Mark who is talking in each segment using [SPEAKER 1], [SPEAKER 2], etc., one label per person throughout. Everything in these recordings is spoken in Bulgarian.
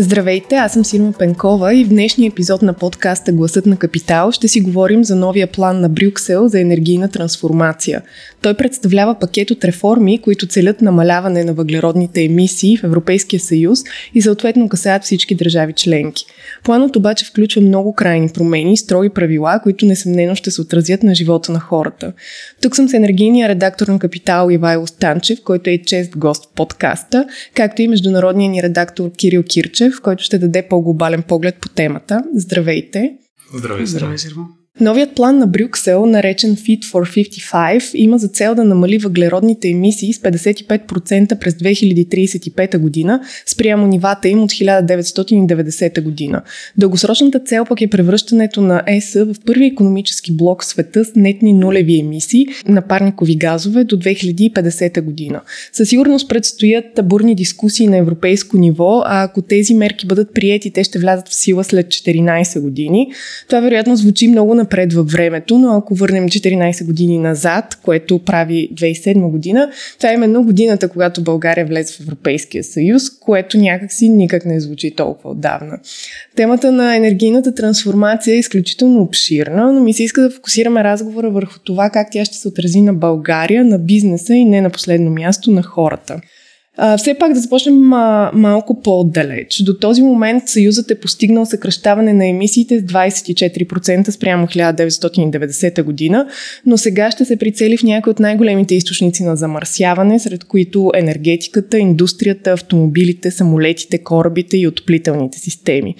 [SPEAKER 1] Здравейте, аз съм Сирма Пенкова и в днешния епизод на подкаста Гласът на Капитал ще си говорим за новия план на Брюксел за енергийна трансформация. Той представлява пакет от реформи, които целят намаляване на въглеродните емисии в Европейския съюз и съответно касаят всички държави членки. Планът обаче включва много крайни промени, строги правила, които несъмнено ще се отразят на живота на хората. Тук съм с енергийния редактор на Капитал Ивайло Станчев, който е чест гост в подкаста, както и международния ни редактор Кирил Кирчев, който ще даде по-глобален поглед по темата. Здравейте!
[SPEAKER 2] Здравей, здравей, Сирма!
[SPEAKER 1] Новият план на Брюксел, наречен Fit for 55, има за цел да намали въглеродните емисии с 55% през 2035 година спрямо нивата им от 1990 година. Дългосрочната цел пък е превръщането на ЕС в първи економически блок в света с нетни нулеви емисии на парникови газове до 2050 година. Със сигурност предстоят бурни дискусии на европейско ниво, а ако тези мерки бъдат приети, те ще влязат в сила след 14 години. Това вероятно звучи много на напред във времето, но ако върнем 14 години назад, което прави 2007 година, това е именно годината, когато България влезе в Европейския съюз, което някакси никак не звучи толкова отдавна. Темата на енергийната трансформация е изключително обширна, но ми се иска да фокусираме разговора върху това как тя ще се отрази на България, на бизнеса и не на последно място на хората. Все пак да започнем а, малко по-отдалеч. До този момент Съюзът е постигнал съкръщаване на емисиите с 24% спрямо 1990 година, но сега ще се прицели в някои от най-големите източници на замърсяване, сред които енергетиката, индустрията, автомобилите, самолетите, корабите и отплителните системи.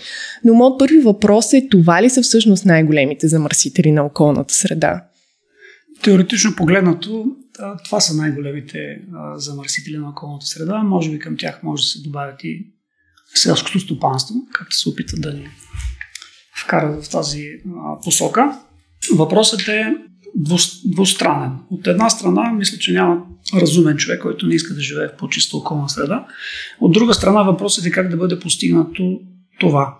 [SPEAKER 1] Но моят първи въпрос е това ли са всъщност най-големите замърсители на околната среда?
[SPEAKER 2] Теоретично погледнато, това са най-големите замърсители на околната среда. Може би към тях може да се добавят и селското стопанство, както се опита да ни вкарат в тази посока. Въпросът е двустранен. От една страна, мисля, че няма разумен човек, който не иска да живее в по-чиста околна среда. От друга страна, въпросът е как да бъде постигнато това.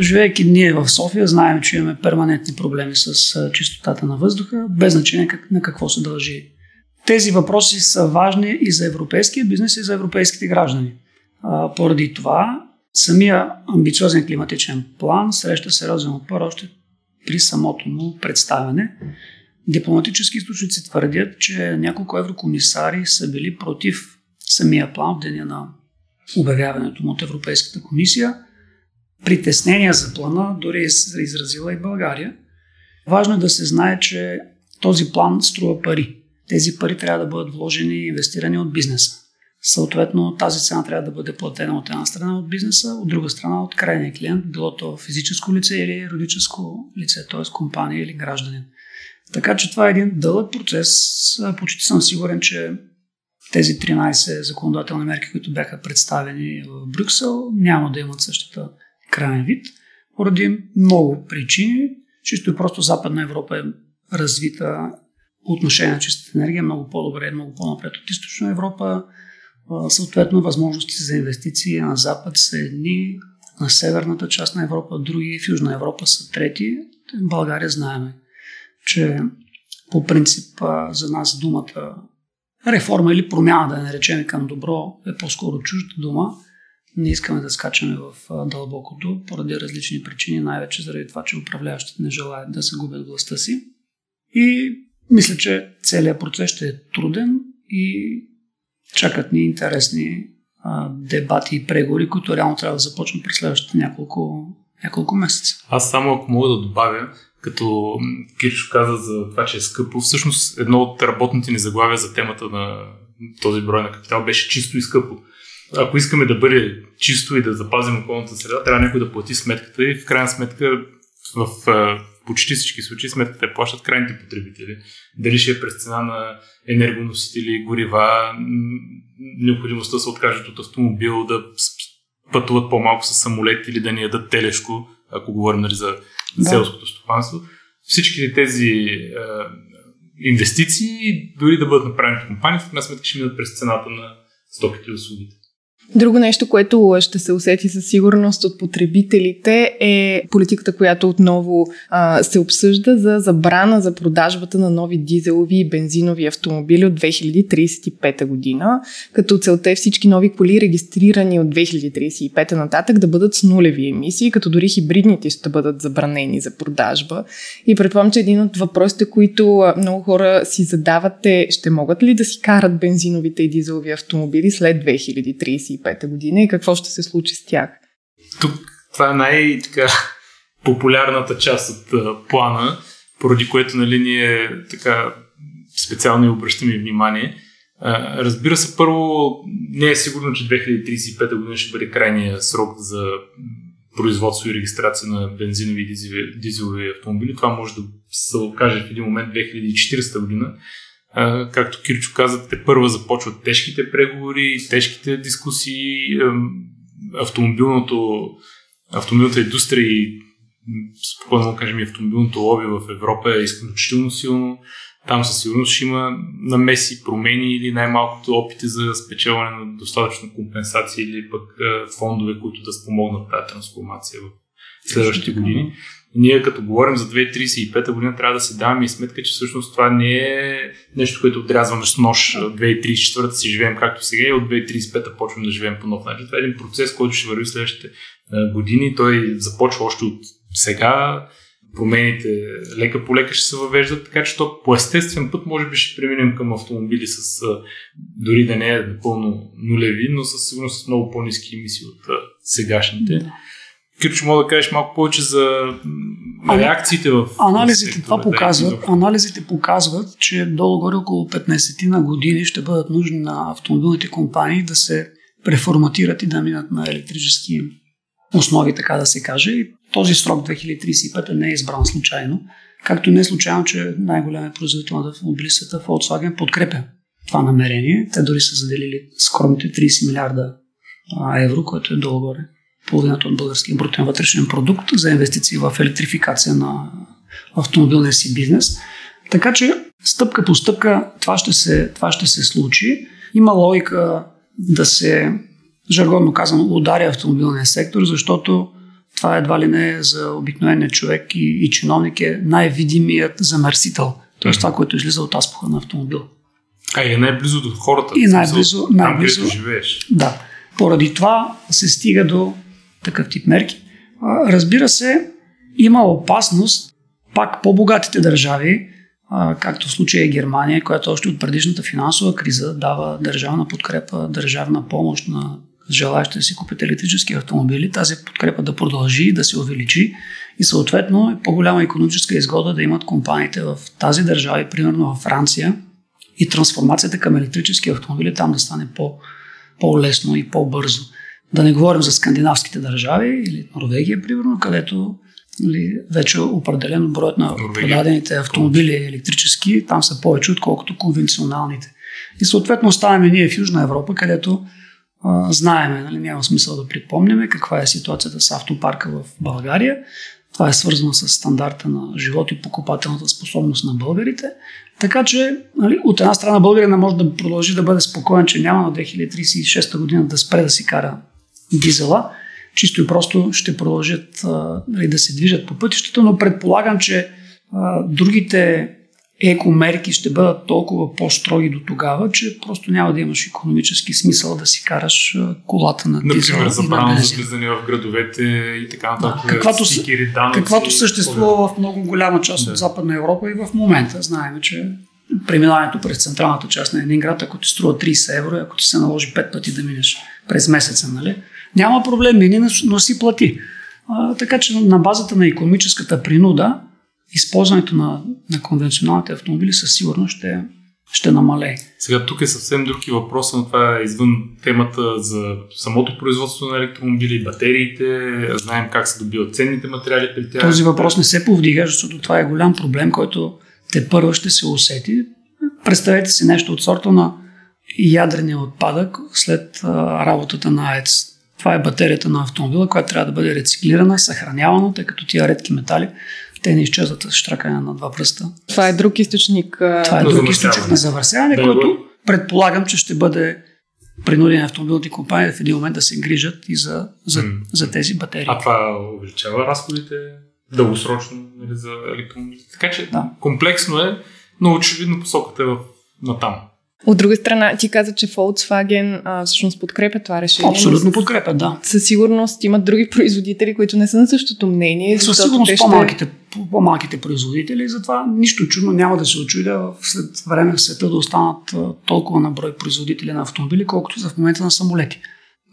[SPEAKER 2] Живеейки ние в София, знаем, че имаме перманентни проблеми с чистотата на въздуха, без значение на какво се дължи тези въпроси са важни и за европейския бизнес, и за европейските граждани. А, поради това, самия амбициозен климатичен план среща сериозен отпор още при самото му представяне. Дипломатически източници твърдят, че няколко еврокомисари са били против самия план в деня на обявяването му от Европейската комисия. Притеснения за плана дори е изразила и България. Важно е да се знае, че този план струва пари тези пари трябва да бъдат вложени и инвестирани от бизнеса. Съответно, тази цена трябва да бъде платена от една страна от бизнеса, от друга страна от крайния клиент, било то физическо лице или юридическо лице, т.е. компания или гражданин. Така че това е един дълъг процес. Почти съм сигурен, че тези 13 законодателни мерки, които бяха представени в Брюксел, няма да имат същата крайен вид, поради много причини. Чисто и просто Западна Европа е развита по отношение на чистата енергия много по-добре, много по-напред от източна Европа. Съответно, възможности за инвестиции на Запад са едни, на северната част на Европа други, в Южна Европа са трети. В България знаеме, че по принцип за нас думата реформа или промяна, да я наречем към добро, е по-скоро чужда дума. Не искаме да скачаме в дълбокото поради различни причини, най-вече заради това, че управляващите не желаят да се губят властта си. И мисля, че целият процес ще е труден и чакат ни интересни а, дебати и преговори, които реално трябва да започнат през следващите няколко, няколко месеца.
[SPEAKER 3] Аз само ако мога да добавя, като Кирчо каза за това, че е скъпо, всъщност едно от работните ни заглавия за темата на този брой на капитал беше чисто и скъпо. Ако искаме да бъде чисто и да запазим околната среда, трябва някой да плати сметката и в крайна сметка в почти всички случаи сметката плащат крайните потребители. Дали ще е през цена на енергоносители, горива, необходимостта да се откажат от автомобил, да пътуват по-малко с самолет или да ни ядат телешко, ако говорим нали, за да. селското стопанство. Всички тези е, инвестиции, дори да бъдат направени от компании, в крайна сметка ще минат през цената на стоките и услугите.
[SPEAKER 1] Друго нещо, което ще се усети със сигурност от потребителите е политиката, която отново а, се обсъжда за забрана за продажбата на нови дизелови и бензинови автомобили от 2035 година, като целта е всички нови коли, регистрирани от 2035 нататък, да бъдат с нулеви емисии, като дори хибридните ще бъдат забранени за продажба. И предполагам, че един от въпросите, които много хора си задават е, ще могат ли да си карат бензиновите и дизелови автомобили след 2035 2025 година и какво ще се случи с тях?
[SPEAKER 3] Тук това е най-популярната част от а, плана, поради което нали, ние така специално обръщаме внимание. А, разбира се, първо не е сигурно, че 2035 година ще бъде крайния срок за производство и регистрация на бензинови и дизелови автомобили. Това може да се окаже в един момент 2040 година както Кирчо каза, те първа започват тежките преговори, тежките дискусии, автомобилното, автомобилната индустрия и спокойно кажем и автомобилното лоби в Европа е изключително силно. Там със сигурност ще има намеси, промени или най-малкото опити за спечелване на достатъчно компенсации или пък фондове, които да спомогнат тази трансформация в следващите години ние като говорим за 2035 година, трябва да си даваме и сметка, че всъщност това не е нещо, което отрязваме с нож 2034 си живеем както сега и от 2035 почваме да живеем по нов начин. Това е един процес, който ще върви следващите години. Той започва още от сега. Промените лека по лека ще се въвеждат, така че то по естествен път може би ще преминем към автомобили с дори да не е напълно нулеви, но със сигурност с много по-низки емисии от сегашните. Да. Кирчо, мога да кажеш малко повече за реакциите в
[SPEAKER 2] Анализите това показват. Анализите показват, че долу-горе около 15 на години ще бъдат нужни на автомобилните компании да се преформатират и да минат на електрически основи, така да се каже. И този срок 2035 не е избран случайно. Както не е случайно, че най-големият производител на автомобили света Volkswagen подкрепя това намерение. Те дори са заделили скромните 30 милиарда евро, което е долу-горе половината от българския брутен вътрешен продукт за инвестиции в електрификация на автомобилния си бизнес. Така че стъпка по стъпка това ще се, това ще се случи. Има логика да се, жаргонно казано, удари автомобилния сектор, защото това едва ли не е за обикновения човек и, и чиновник е най-видимият замърсител. Тоест това, което излиза от аспуха на автомобил.
[SPEAKER 3] А и е най-близо до хората.
[SPEAKER 2] И най-близо, най-близо
[SPEAKER 3] там, живееш.
[SPEAKER 2] Да. Поради това се стига до такъв тип мерки. Разбира се, има опасност пак по-богатите държави, както в случая е Германия, която още от предишната финансова криза дава държавна подкрепа, държавна помощ на желаящи да си купят електрически автомобили, тази подкрепа да продължи, да се увеличи и съответно е по-голяма економическа изгода да имат компаниите в тази държава, примерно във Франция, и трансформацията към електрически автомобили там да стане по, по-лесно и по-бързо. Да не говорим за скандинавските държави или Норвегия, примерно, където нали, вече определен броят на Норвегия. продадените автомобили електрически, там са повече, отколкото конвенционалните. И съответно оставяме ние в Южна Европа, където а, знаеме, нали, няма смисъл да припомняме каква е ситуацията с автопарка в България. Това е свързано с стандарта на живот и покупателната способност на българите. Така че, нали, от една страна България не може да продължи да бъде спокоен, че няма на 2036 година да спре да си кара дизела, чисто и просто ще продължат а, нали, да се движат по пътищата, но предполагам, че а, другите екомерки ще бъдат толкова по-строги до тогава, че просто няма да имаш економически смисъл да си караш колата на дизел.
[SPEAKER 3] Например, забрано за влизане в градовете и така нататък.
[SPEAKER 2] Да, каквато, стикери, данъци, каквато съществува в много голяма част да. от Западна Европа и в момента. Знаем, че преминаването през централната част на един град, ако ти струва 30 евро, ако ти се наложи 5 пъти да минеш през месеца, нали? Няма проблем, мини, но си плати. А, така че на базата на економическата принуда, използването на, на конвенционалните автомобили със сигурност ще, ще намалее.
[SPEAKER 3] Сега тук е съвсем други въпрос, но това е извън темата за самото производство на електромобили, батериите, знаем как се добиват ценните материали при тях.
[SPEAKER 2] Този въпрос не се повдига, защото това е голям проблем, който те първо ще се усети. Представете си нещо от сорта на ядрения отпадък след а, работата на АЕЦ. Това е батерията на автомобила, която трябва да бъде рециклирана, съхранявана, тъй като тия редки метали те не изчезват с штракане на два пръста.
[SPEAKER 1] Това е друг източник.
[SPEAKER 2] Това е друг източник на завърсяване, да, който предполагам, че ще бъде принудени автомобилните компании в един момент да се грижат и за, за, mm. за тези батерии.
[SPEAKER 3] А това увеличава разходите дългосрочно нали, за електромобилите. Така че да. комплексно е, но очевидно посоката е в, на там.
[SPEAKER 1] От друга страна, ти каза, че Volkswagen а, всъщност подкрепя това решение.
[SPEAKER 2] Абсолютно подкрепя, да.
[SPEAKER 1] Със сигурност имат други производители, които не са на същото мнение.
[SPEAKER 2] Със сигурност по-малките, по-малките производители, затова нищо чудно няма да се очудя след време в света да останат толкова на брой производители на автомобили, колкото за в момента на самолети.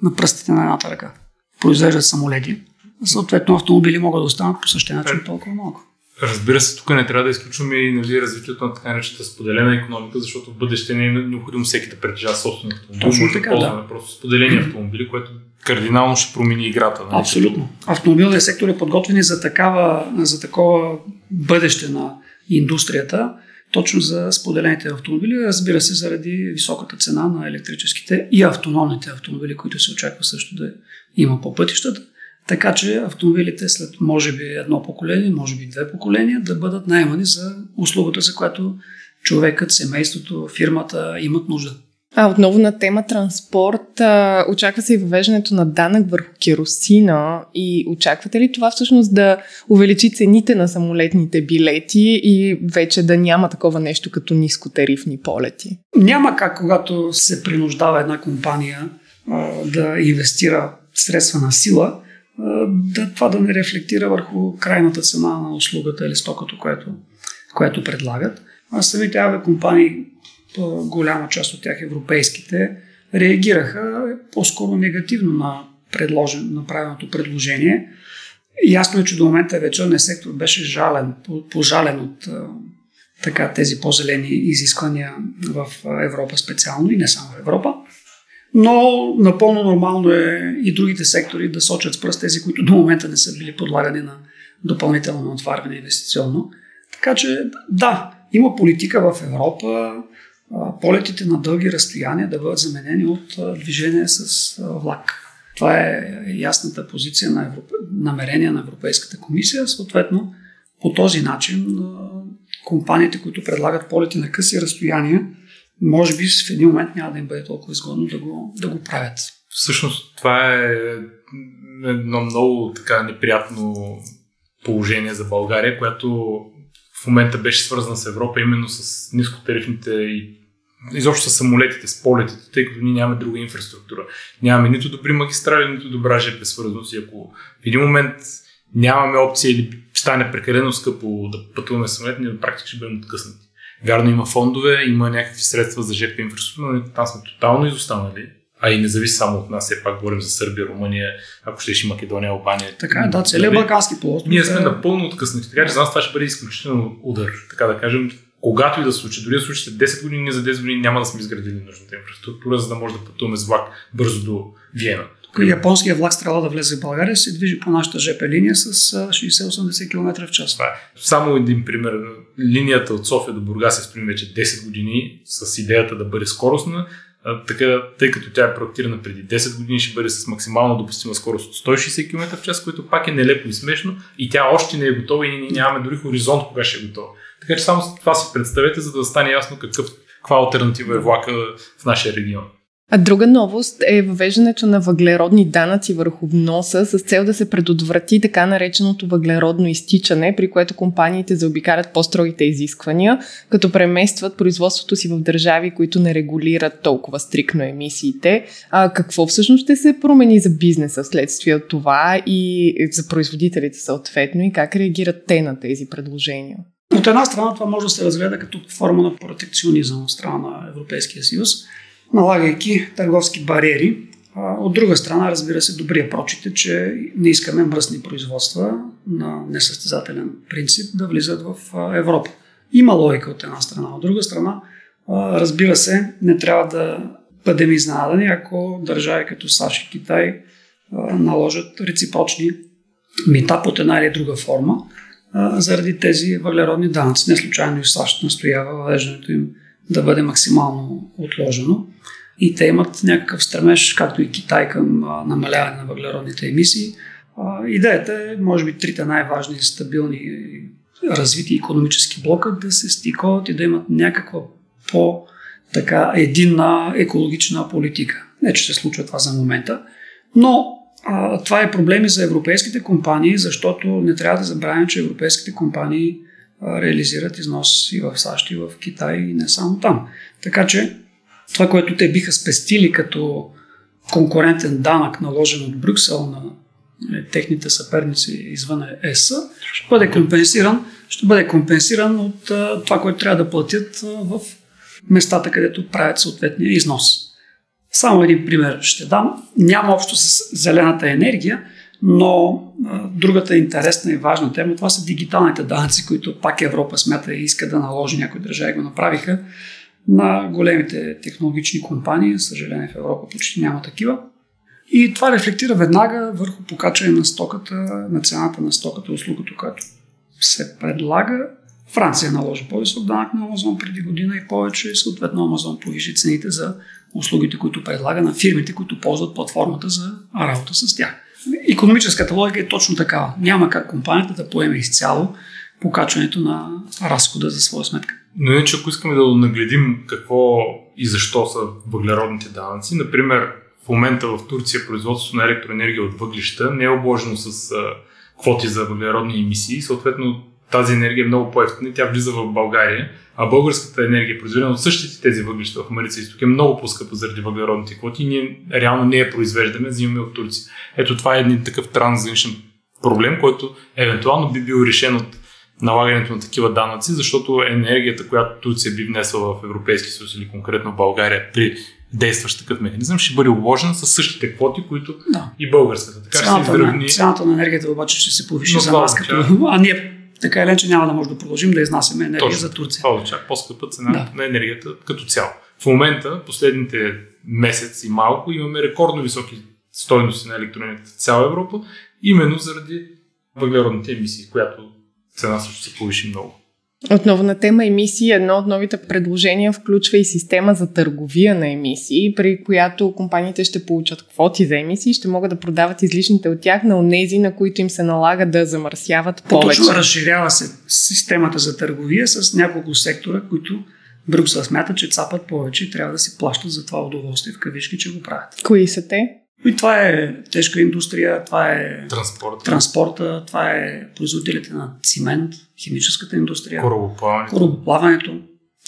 [SPEAKER 2] На пръстите на едната ръка. Произвеждат самолети. Съответно, автомобили могат да останат по същия начин толкова много.
[SPEAKER 3] Разбира се, тук не трябва да изключваме и нали, развитието на така наречената споделена економика, защото в бъдеще не е необходимо всеки да притежава собствен автомобил.
[SPEAKER 2] Точно така, да.
[SPEAKER 3] просто споделени автомобили, което кардинално ще промени играта.
[SPEAKER 2] Нали? Абсолютно. Автомобилният сектор е подготвен за, такава, за такова бъдеще на индустрията, точно за споделените автомобили, разбира се, заради високата цена на електрическите и автономните автомобили, които се очаква също да има по пътищата. Така че автомобилите след може би едно поколение, може би две поколения да бъдат наймани за услугата, за която човекът, семейството, фирмата имат нужда.
[SPEAKER 1] А отново на тема транспорт, а, очаква се и въвеждането на данък върху керосина и очаквате ли това всъщност да увеличи цените на самолетните билети и вече да няма такова нещо като нискотарифни полети?
[SPEAKER 2] Няма как, когато се принуждава една компания а, да инвестира средства на сила, да, това да не рефлектира върху крайната цена на услугата или стокото, което, което предлагат. А самите авиакомпании, голяма част от тях европейските, реагираха по-скоро негативно на предложен, направеното предложение. Ясно е, че до момента вечерния сектор беше жален, пожален от така, тези по-зелени изисквания в Европа специално и не само в Европа. Но напълно нормално е и другите сектори да сочат с пръст тези, които до момента не са били подлагани на допълнително отваряне инвестиционно. Така че да, има политика в Европа полетите на дълги разстояния да бъдат заменени от движение с влак. Това е ясната позиция на Европе... намерение на Европейската комисия. Съответно, по този начин компаниите, които предлагат полети на къси разстояния, може би в един момент няма да им бъде толкова изгодно да го, да го правят.
[SPEAKER 3] Всъщност това е едно много така неприятно положение за България, което в момента беше свързана с Европа именно с нискотарифните и изобщо с самолетите, с полетите, тъй като ние нямаме друга инфраструктура. Нямаме нито добри магистрали, нито добра ЖП свързаност. И ако в един момент нямаме опция или стане прекалено скъпо да пътуваме самолет, ние практика ще бъдем откъснати. Вярно има фондове, има някакви средства за ЖП инфраструктура, но там сме тотално изостанали. А и не зависи само от нас, все пак говорим за Сърбия, Румъния, ако ще и Македония, Албания.
[SPEAKER 2] Така е, да, целият? Балкански полуостров.
[SPEAKER 3] Ние сме напълно откъснати, така че за нас това ще бъде изключително удар. Така да кажем, когато и да случи, дори да случи след 10 години, ние за 10 години няма да сме изградили нужната инфраструктура, за да може да пътуваме с влак бързо до Виена.
[SPEAKER 2] Японския влак трябва да влезе в България, се движи по нашата ЖП линия с 60-80 км в час.
[SPEAKER 3] Това е. Само един пример. Линията от София до Бургас е строим вече 10 години с идеята да бъде скоростна. Така, тъй като тя е проектирана преди 10 години, ще бъде с максимално допустима скорост от 160 км в час, което пак е нелепо и смешно и тя още не е готова и ние нямаме дори хоризонт кога ще е готова. Така че само това си представете, за да стане ясно какъв, каква альтернатива е влака в нашия регион.
[SPEAKER 1] А друга новост е въвеждането на въглеродни данъци върху вноса с цел да се предотврати така нареченото въглеродно изтичане, при което компаниите заобикалят по-строгите изисквания, като преместват производството си в държави, които не регулират толкова стрикно емисиите. А какво всъщност ще се промени за бизнеса вследствие от това и за производителите съответно и как реагират те на тези предложения?
[SPEAKER 2] От една страна това може да се разгледа като форма на протекционизъм от страна на Европейския съюз, налагайки търговски бариери. От друга страна, разбира се, добрия прочит е, че не искаме мръсни производства на несъстезателен принцип да влизат в Европа. Има логика от една страна. От друга страна, разбира се, не трябва да бъдем изненадани, ако държави като САЩ и Китай наложат реципрочни мита под една или друга форма заради тези въглеродни данъци. Не случайно и САЩ настоява въвеждането им да бъде максимално отложено. И те имат някакъв стремеж, както и Китай, към намаляване на въглеродните емисии. Идеята е, може би, трите най-важни стабилни развити економически блока да се стиковат и да имат някаква по- така единна екологична политика. Не, че се случва това за момента, но а, това е проблем и за европейските компании, защото не трябва да забравяме, че европейските компании а, реализират износ и в САЩ, и в Китай, и не само там. Така че това, което те биха спестили като конкурентен данък, наложен от Брюксел на нали, техните съперници извън ЕС, ще бъде компенсиран, ще бъде компенсиран от а, това, което трябва да платят а, в местата, където правят съответния износ. Само един пример ще дам. Няма общо с зелената енергия, но другата интересна и важна тема, това са дигиталните данъци, които пак Европа смята и иска да наложи, някои държави го направиха на големите технологични компании. Съжаление в Европа почти няма такива. И това рефлектира веднага върху покачване на стоката, на цената на стоката, услугата, която се предлага. Франция наложи по-висок данък на Амазон преди година и повече. Съответно, Амазон повиши цените за услугите, които предлага на фирмите, които ползват платформата за работа с тях. Економическата логика е точно такава. Няма как компанията да поеме изцяло покачването на разхода за своя сметка.
[SPEAKER 3] Но иначе, ако искаме да нагледим какво и защо са въглеродните данъци, например, в момента в Турция производството на електроенергия от въглища не е обложено с квоти за въглеродни емисии. Съответно, тази енергия е много по-ефтина тя влиза в България, а българската енергия, произведена от същите тези въглища в Марица Изток, е много по-скъпа заради въглеродните квоти и ние реално не я произвеждаме, взимаме от Турция. Ето това е един такъв трансграничен проблем, който евентуално би бил решен от налагането на такива данъци, защото енергията, която Турция би внесла в Европейския съюз или конкретно България при действащ такъв механизъм, ще бъде обложена с същите квоти, които да. и българската.
[SPEAKER 2] Така цената, ще издръгни... на, цената на енергията обаче ще се повиши Но за нас, като... а ние така или иначе няма да може да продължим да изнасяме енергия Точно, за Турция.
[SPEAKER 3] Това означава по-скъпа цена да. на енергията като цяло. В момента, последните месец и малко, имаме рекордно високи стойности на електроенергията в цяла Европа, именно заради въглеродните емисии, която цена също се повиши много.
[SPEAKER 1] Отново на тема емисии, едно от новите предложения включва и система за търговия на емисии, при която компаниите ще получат квоти за емисии и ще могат да продават излишните от тях на онези, на които им се налага да замърсяват повече.
[SPEAKER 2] Точно разширява се системата за търговия с няколко сектора, които Брюксел смята, че цапат повече и трябва да си плащат за това удоволствие в кавички, че го правят.
[SPEAKER 1] Кои са те?
[SPEAKER 2] И това е тежка индустрия, това е
[SPEAKER 3] Транспорт.
[SPEAKER 2] транспорта, това е производителите на цимент, химическата индустрия,
[SPEAKER 3] корабоплаването.
[SPEAKER 2] корабоплаването.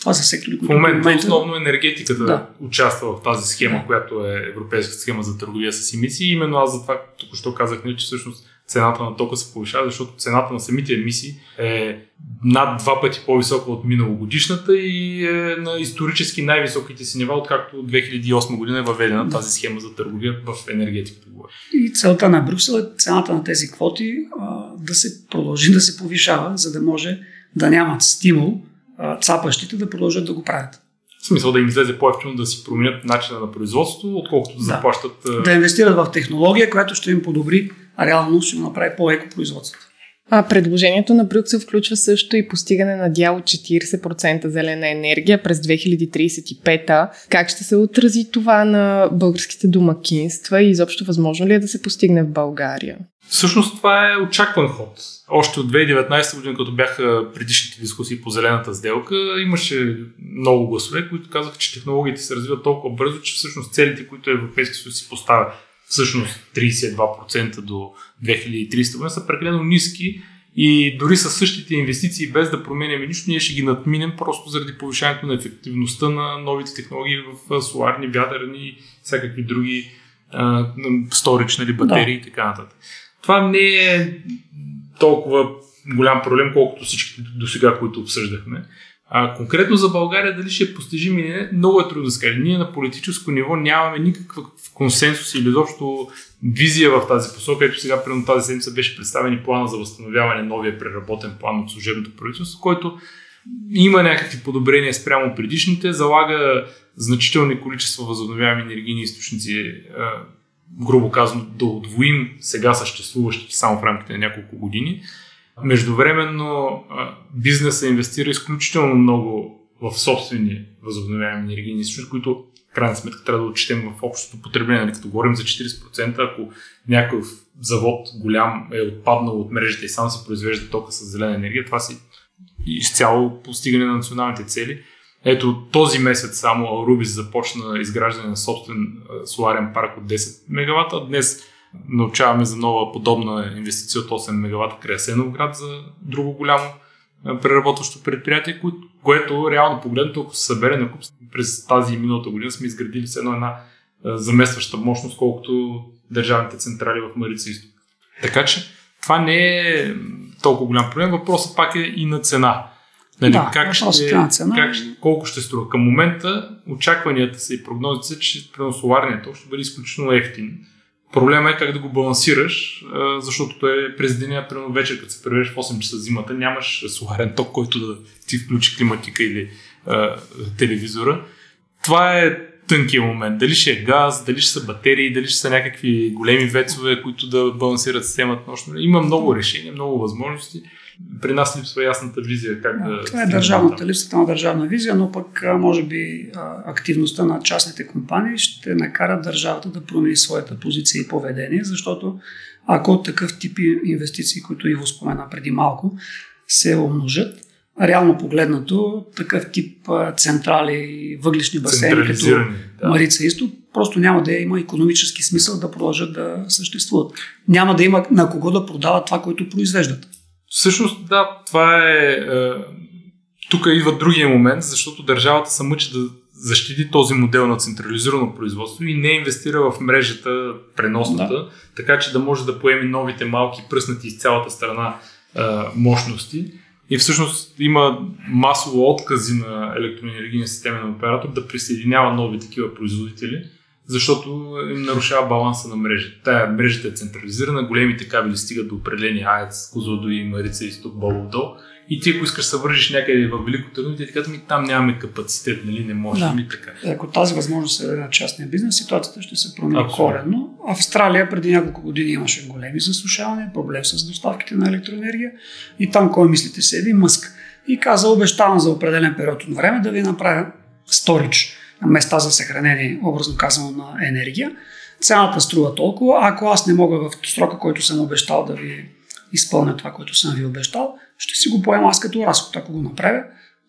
[SPEAKER 2] Това са сектори, които
[SPEAKER 3] в момента, в момента основно енергетиката да. участва в тази схема, да. която е европейска схема за търговия с емисии. Именно аз за това току-що казах, че всъщност цената на тока се повишава, защото цената на самите емисии е над два пъти по-висока от миналогодишната и е на исторически най-високите си нива, откакто 2008 година е въведена тази схема за търговия в енергетиката.
[SPEAKER 2] И целта на Брюксел е цената на тези квоти а, да се продължи да се повишава, за да може да нямат стимул цапащите да продължат да го правят.
[SPEAKER 3] В смисъл да им излезе по-ефтино да си променят начина на производство, отколкото да, да заплащат.
[SPEAKER 2] Да инвестират в технология, която ще им подобри а реално ще го направи по-еко производството.
[SPEAKER 1] А предложението на Брюксел включва също и постигане на дяло 40% зелена енергия през 2035. Как ще се отрази това на българските домакинства и изобщо възможно ли е да се постигне в България?
[SPEAKER 3] Всъщност това е очакван ход. Още от 2019 година, като бяха предишните дискусии по зелената сделка, имаше много гласове, които казаха, че технологиите се развиват толкова бързо, че всъщност целите, които Европейски съюз си поставя всъщност 32% до 2300 година са прекалено ниски и дори с същите инвестиции, без да променяме нищо, ние ще ги надминем просто заради повишаването на ефективността на новите технологии в соларни, вятърни и всякакви други сторич, нали, батерии да. и така нататък. Това не е толкова голям проблем, колкото всичките до сега, които обсъждахме. А конкретно за България дали ще постижим или не, много е трудно да скажем. Ние на политическо ниво нямаме никакъв консенсус или изобщо визия в тази посока. Ето сега, примерно тази седмица беше представен и плана за възстановяване, новия преработен план от служебното правителство, който има някакви подобрения спрямо предишните, залага значителни количества възобновяеми енергийни източници, грубо казано, да отвоим сега съществуващите само в рамките на няколко години. Междувременно бизнесът инвестира изключително много в собствени възобновяеми енергийни източници, които в крайна сметка трябва да отчетем в общото потребление. Нали, като говорим за 40%, ако някой завод голям е отпаднал от мрежата и само се произвежда тока с зелена енергия, това си изцяло постигане на националните цели. Ето този месец само Рубис започна изграждане на собствен соларен парк от 10 мегавата. Днес научаваме за нова подобна инвестиция от 8 мегавата край Сеновград за друго голямо преработващо предприятие, което реално погледнато, ако се събере на куп през тази миналата година, сме изградили с едно една заместваща мощност, колкото държавните централи в Марица Изток. Така че това не е толкова голям проблем. Въпросът пак е и на цена.
[SPEAKER 2] Нали, да, как ще, на цена.
[SPEAKER 3] Как, колко ще струва? Към момента очакванията са и прогнозите са, че соларният ще бъде изключително ефтин. Проблема е как да го балансираш, защото той е през деня, примерно вечер, като се превеждаш в 8 часа зимата, нямаш соларен ток, който да ти включи климатика или а, телевизора. Това е тънкия момент. Дали ще е газ, дали ще са батерии, дали ще са някакви големи вецове, които да балансират системата нощно. Има много решения, много възможности. При нас липсва ясната визия как да.
[SPEAKER 2] Това е държавната, липсата на държавна визия, но пък може би активността на частните компании ще накара държавата да промени своята позиция и поведение, защото ако такъв тип инвестиции, които Иво спомена преди малко, се умножат, реално погледнато, такъв тип централи, въглишни басейни, като да. Марица Изток, просто няма да има економически смисъл да продължат да съществуват. Няма да има на кого да продават това, което произвеждат.
[SPEAKER 3] Всъщност, да, това е, е. Тук идва другия момент, защото държавата се мъчи да защити този модел на централизирано производство и не инвестира в мрежата, преносната, да. така че да може да поеми новите малки, пръснати из цялата страна е, мощности. И всъщност има масово откази на електроенергийния системен оператор да присъединява нови такива производители, защото им нарушава баланса на мрежата. Тая мрежата е централизирана, големите кабели стигат до определени АЕЦ, Козлодо и Марица, Изток, Боловдо. И ти, ако искаш да се вържиш някъде в Велико Търново, ти казват, ми там нямаме капацитет, нали, не може да. ми така.
[SPEAKER 2] Ако тази възможност е на частния бизнес, ситуацията ще се промени коренно. Австралия преди няколко години имаше големи засушавания, проблем с доставките на електроенергия и там кой мислите себе, Мъск. И каза, обещавам за определен период от време да ви направя сторич, места за съхранение, образно казано, на енергия. Цената струва толкова, ако аз не мога в срока, който съм обещал да ви изпълня това, което съм ви обещал, ще си го поема аз като разход, ако го направя.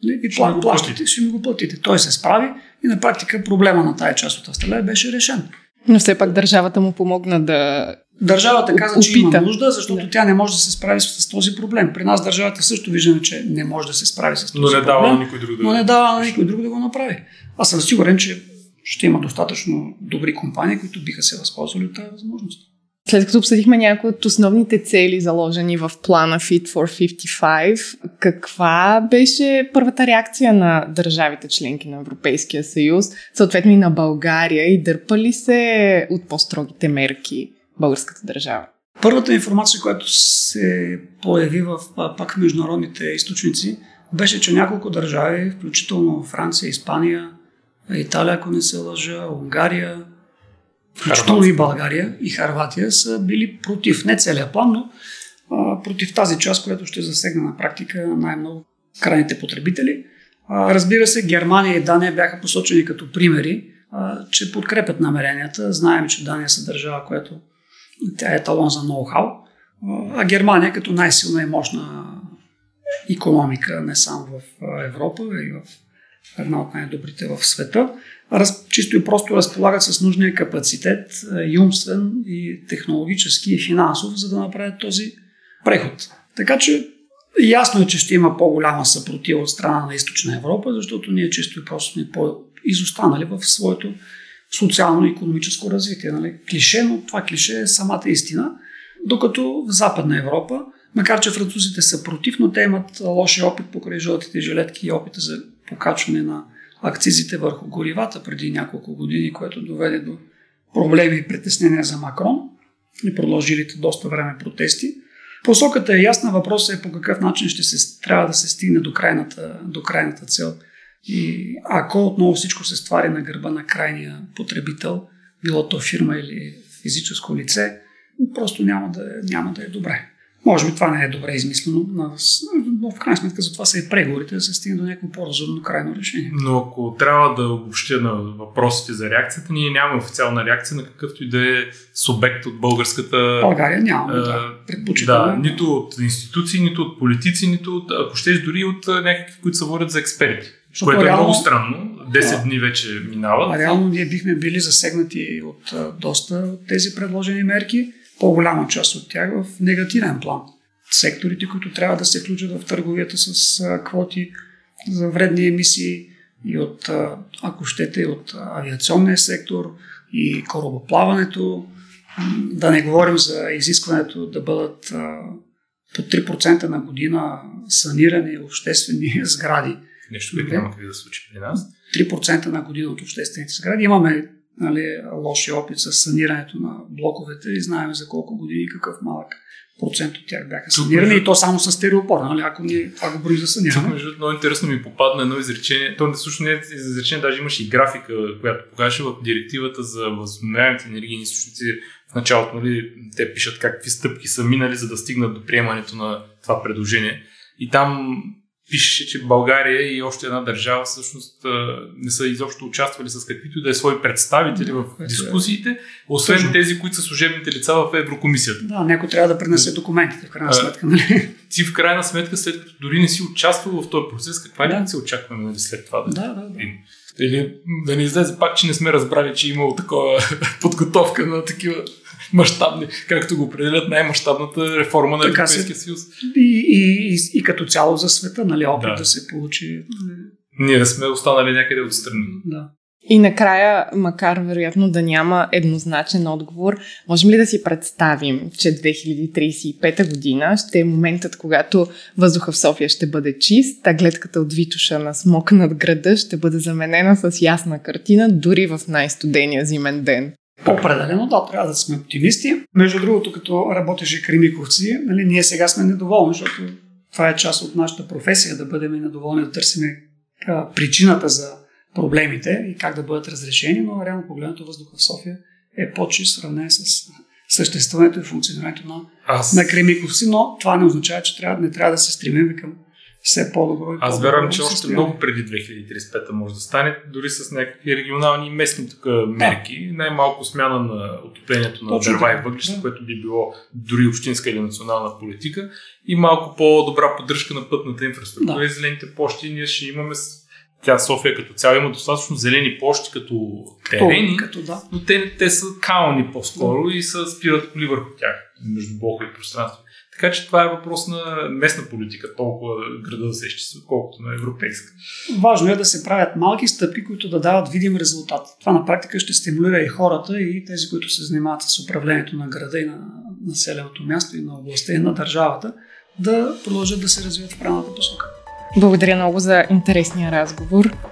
[SPEAKER 2] И плащате, ще ми го платите. Той се справи и на практика проблема на тая част от Австралия беше решен.
[SPEAKER 1] Но все пак държавата му помогна да.
[SPEAKER 2] Държавата каза, че има нужда, защото да. тя не може да се справи с, този проблем. При нас държавата също виждаме, че не може да се справи с този
[SPEAKER 3] но
[SPEAKER 2] не
[SPEAKER 3] дава на никой друг
[SPEAKER 2] да Но не дава на никой друг да го направи. Аз съм сигурен, че ще има достатъчно добри компании, които биха се възползвали от тази възможност.
[SPEAKER 1] След като обсъдихме някои от основните цели, заложени в плана Fit for 55, каква беше първата реакция на държавите членки на Европейския съюз, съответно и на България и дърпа ли се от по-строгите мерки българската държава?
[SPEAKER 2] Първата информация, която се появи в пак международните източници, беше, че няколко държави, включително Франция, Испания, Италия, ако не се лъжа, Унгария, включително и България и Харватия, са били против, не целият план, но а, против тази част, която ще засегне на практика най-много крайните потребители. А, разбира се, Германия и Дания бяха посочени като примери, а, че подкрепят намеренията. Знаем, че Дания се държава, която тя е талон за ноу-хау, а Германия като най-силна и мощна економика не само в Европа, а и в една от най-добрите в света, раз, чисто и просто разполагат с нужния капацитет, и умствен, и технологически, и финансов, за да направят този преход. Така че ясно е, че ще има по-голяма съпротива от страна на Източна Европа, защото ние чисто и просто сме по-изостанали в своето социално-економическо развитие. Нали? Клише, но това клише е самата истина. Докато в Западна Европа, макар че французите са против, но те имат лоши опит покрай жълтите жилетки и опита за покачване на акцизите върху горивата преди няколко години, което доведе до проблеми и притеснения за Макрон и продължилите доста време протести. Посоката е ясна, въпросът е по какъв начин ще се, трябва да се стигне до крайната, до крайната цел. И ако отново всичко се ствари на гърба на крайния потребител, било то фирма или физическо лице, просто няма да, няма да е добре. Може би това не е добре измислено, но в крайна сметка за това са и преговорите да се стигне до някакво по-разумно крайно решение.
[SPEAKER 3] Но ако трябва да обобщя на въпросите за реакцията, ние нямаме официална реакция на какъвто и да е субект от българската...
[SPEAKER 2] България нямаме, да.
[SPEAKER 3] Да, нито от институции, нито от политици, нито от, ако щеш, дори от някакви, които се водят за експерти.
[SPEAKER 2] Защото
[SPEAKER 3] Което е
[SPEAKER 2] реално-
[SPEAKER 3] много странно. 10
[SPEAKER 2] Да.
[SPEAKER 3] дни вече минават.
[SPEAKER 2] А реално ние бихме били засегнати от а, доста от тези предложени мерки, по-голяма част от тях в негативен план. Секторите, които трябва да се включат в търговията с а, квоти за вредни емисии и от, а, ако щете, и от а, авиационния сектор и корабоплаването. Да не говорим за изискването да бъдат а, по 3% на година санирани обществени сгради.
[SPEAKER 3] Нещо, което няма как да се случи при нас.
[SPEAKER 2] 3% на година от обществените сгради. Имаме нали, лоши опит с санирането на блоковете и знаем за колко години какъв малък процент от тях бяха
[SPEAKER 3] Тук,
[SPEAKER 2] санирани
[SPEAKER 3] между-
[SPEAKER 2] и то само с стереопор. Нали, ако ние това го броим за
[SPEAKER 3] Тук,
[SPEAKER 2] саниране.
[SPEAKER 3] между другото, много интересно ми попадна едно изречение. То не всъщност не е изречение, даже имаше и графика, която покаже в директивата за възобновяемите енергийни източници. В началото, нали, те пишат какви стъпки са минали, за да стигнат до приемането на това предложение. И там пише, че България и още една държава всъщност не са изобщо участвали с каквито и да е свои представители в
[SPEAKER 2] е
[SPEAKER 3] дискусиите, освен
[SPEAKER 2] тъжно.
[SPEAKER 3] тези, които са служебните лица в Еврокомисията.
[SPEAKER 2] Да, някой трябва да пренесе документите, в крайна сметка. Нали?
[SPEAKER 3] Ти в крайна сметка, след като дори не си участвал в този процес, каква
[SPEAKER 2] Да.
[SPEAKER 3] да. се очакваме нали, след това?
[SPEAKER 2] да, да, да.
[SPEAKER 3] Или, или да не излезе пак, че не сме разбрали, че е имало такова подготовка на такива мащабни, както го определят най-мащабната реформа на
[SPEAKER 2] Така се-
[SPEAKER 3] Европейския съюз.
[SPEAKER 2] И, и, и, и като цяло за света, нали, опит да,
[SPEAKER 3] Да.
[SPEAKER 2] се получи. нали,
[SPEAKER 3] Ние сме останали някъде отстрани.
[SPEAKER 2] Да.
[SPEAKER 1] И накрая, макар вероятно да няма еднозначен отговор, можем ли да си представим, че 2035 година ще е моментът, когато въздуха в София ще бъде чист, а гледката от Витуша на смок над града ще бъде заменена с ясна картина, дори в най-студения зимен ден?
[SPEAKER 2] Определено, да, трябва да сме оптимисти. Между другото, като работеше Кремиковци, нали, ние сега сме недоволни, защото това е част от нашата професия, да бъдем недоволни, да търсим причината за проблемите и как да бъдат разрешени, но реално погледнато въздуха в София е по-чист в сравнение с съществуването и функционирането на,
[SPEAKER 3] Аз,
[SPEAKER 2] на Кремиковци, но това не означава, че трябва, не трябва да се стремим към все по-добро и
[SPEAKER 3] аз вярвам, че още много преди 2035 може да стане, дори с някакви регионални и местни тук мерки. Най-малко смяна на отоплението на
[SPEAKER 2] Точно
[SPEAKER 3] дърва и въглища,
[SPEAKER 2] да.
[SPEAKER 3] което би било дори общинска или национална политика и малко по-добра поддръжка на пътната инфраструктура
[SPEAKER 2] Да.
[SPEAKER 3] и зелените площи. Ние ще имаме. Тя София като цяло има достатъчно зелени площи като терени,
[SPEAKER 2] Като, като да.
[SPEAKER 3] но те, те са кални по-скоро и са спират коли върху тях, между блокове и пространство. Така че това е въпрос на местна политика, толкова града да се изчиства, колкото на европейска.
[SPEAKER 2] Важно е да се правят малки стъпки, които да дават видим резултат. Това на практика ще стимулира и хората, и тези, които се занимават с управлението на града и на населеното място, и на областта, и на държавата, да продължат да се развият в правилната посока.
[SPEAKER 1] Благодаря много за интересния разговор.